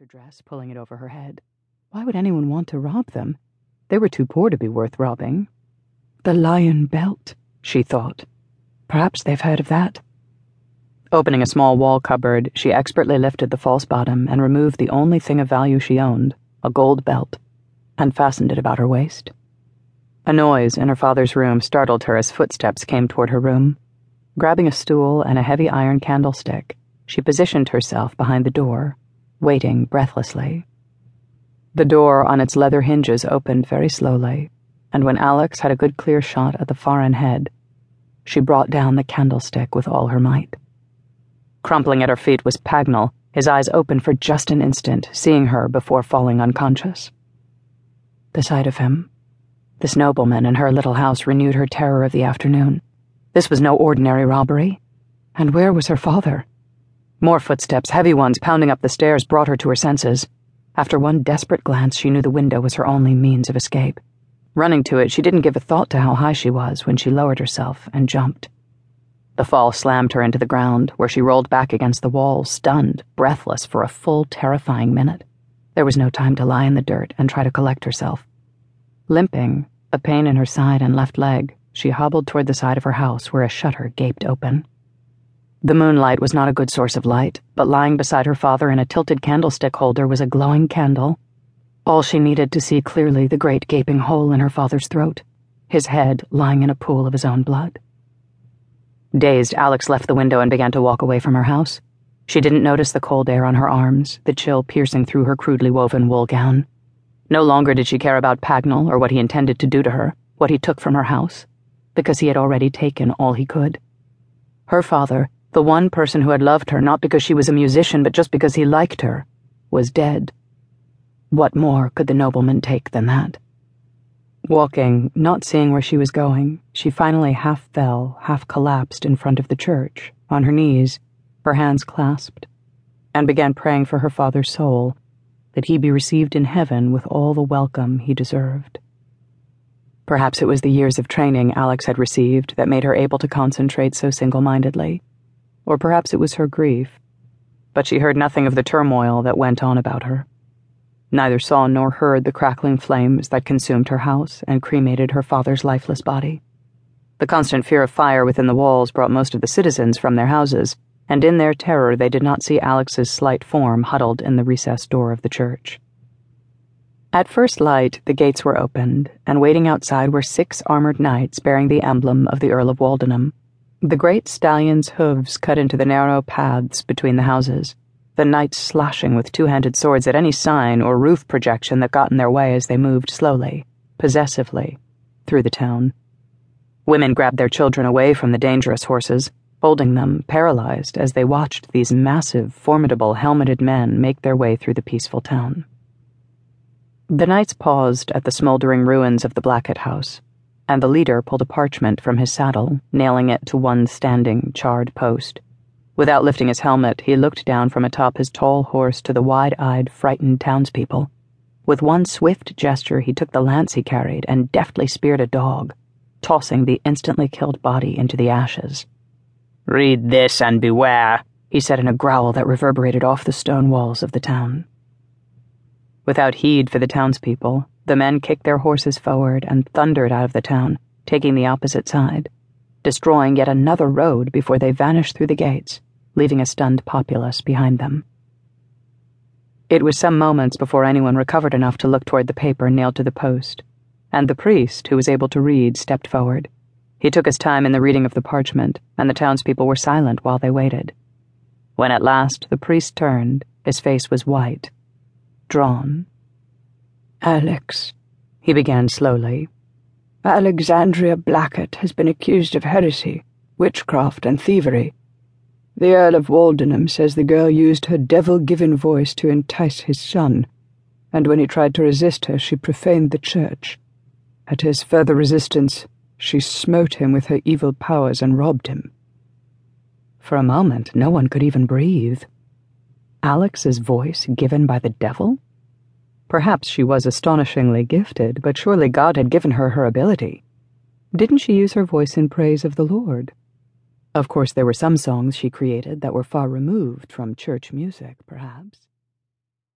her dress, pulling it over her head. Why would anyone want to rob them? They were too poor to be worth robbing. The lion belt, she thought. Perhaps they've heard of that. Opening a small wall cupboard, she expertly lifted the false bottom and removed the only thing of value she owned, a gold belt, and fastened it about her waist. A noise in her father's room startled her as footsteps came toward her room. Grabbing a stool and a heavy iron candlestick, she positioned herself behind the door waiting breathlessly. The door on its leather hinges opened very slowly, and when Alyx had a good clear shot at the foreign head, she brought down the candlestick with all her might. Crumpling at her feet was Pagnell, his eyes open for just an instant, seeing her before falling unconscious. The sight of him, this nobleman in her little house, renewed her terror of the afternoon. This was no ordinary robbery. And where was her father? More footsteps, heavy ones, pounding up the stairs, brought her to her senses. After one desperate glance, she knew the window was her only means of escape. Running to it, she didn't give a thought to how high she was when she lowered herself and jumped. The fall slammed her into the ground, where she rolled back against the wall, stunned, breathless, for a full, terrifying minute. There was no time to lie in the dirt and try to collect herself. Limping, a pain in her side and left leg, she hobbled toward the side of her house where a shutter gaped open. The moonlight was not a good source of light, but lying beside her father in a tilted candlestick holder was a glowing candle. All she needed to see clearly the great gaping hole in her father's throat, his head lying in a pool of his own blood. Dazed, Alyx left the window and began to walk away from her house. She didn't notice the cold air on her arms, the chill piercing through her crudely woven wool gown. No longer did she care about Pagnell or what he intended to do to her, what he took from her house, because he had already taken all he could. Her father, the one person who had loved her not because she was a musician but just because he liked her, was dead. What more could the nobleman take than that? Walking, not seeing where she was going, she finally half fell, half collapsed in front of the church, on her knees, her hands clasped, and began praying for her father's soul, that he be received in heaven with all the welcome he deserved. Perhaps it was the years of training Alyx had received that made her able to concentrate so single mindedly or perhaps it was her grief, but she heard nothing of the turmoil that went on about her. Neither saw nor heard the crackling flames that consumed her house and cremated her father's lifeless body. The constant fear of fire within the walls brought most of the citizens from their houses, and in their terror they did not see Alyx's slight form huddled in the recessed door of the church. At first light, the gates were opened, and waiting outside were six armored knights bearing the emblem of the Earl of Waldenham. The great stallion's hooves cut into the narrow paths between the houses, the knights slashing with two handed swords at any sign or roof projection that got in their way as they moved slowly, possessively, through the town. Women grabbed their children away from the dangerous horses, holding them paralyzed as they watched these massive, formidable, helmeted men make their way through the peaceful town. The knights paused at the smoldering ruins of the Blackett house and the leader pulled a parchment from his saddle, nailing it to one standing, charred post. Without lifting his helmet, he looked down from atop his tall horse to the wide eyed, frightened townspeople. With one swift gesture, he took the lance he carried and deftly speared a dog, tossing the instantly killed body into the ashes. Read this and beware, he said in a growl that reverberated off the stone walls of the town. Without heed for the townspeople, the men kicked their horses forward and thundered out of the town, taking the opposite side, destroying yet another road before they vanished through the gates, leaving a stunned populace behind them. It was some moments before anyone recovered enough to look toward the paper nailed to the post, and the priest, who was able to read, stepped forward. He took his time in the reading of the parchment, and the townspeople were silent while they waited. When at last the priest turned, his face was white, drawn Alyx, he began slowly. Alyxandria Blackett has been accused of heresy, witchcraft, and thievery. The Earl of Waldenham says the girl used her devil given voice to entice his son, and when he tried to resist her, she profaned the church. At his further resistance, she smote him with her evil powers and robbed him. For a moment, no one could even breathe. Alyx's voice given by the devil? Perhaps she was astonishingly gifted, but surely God had given her her ability. Didn't she use her voice in praise of the Lord? Of course, there were some songs she created that were far removed from church music, perhaps.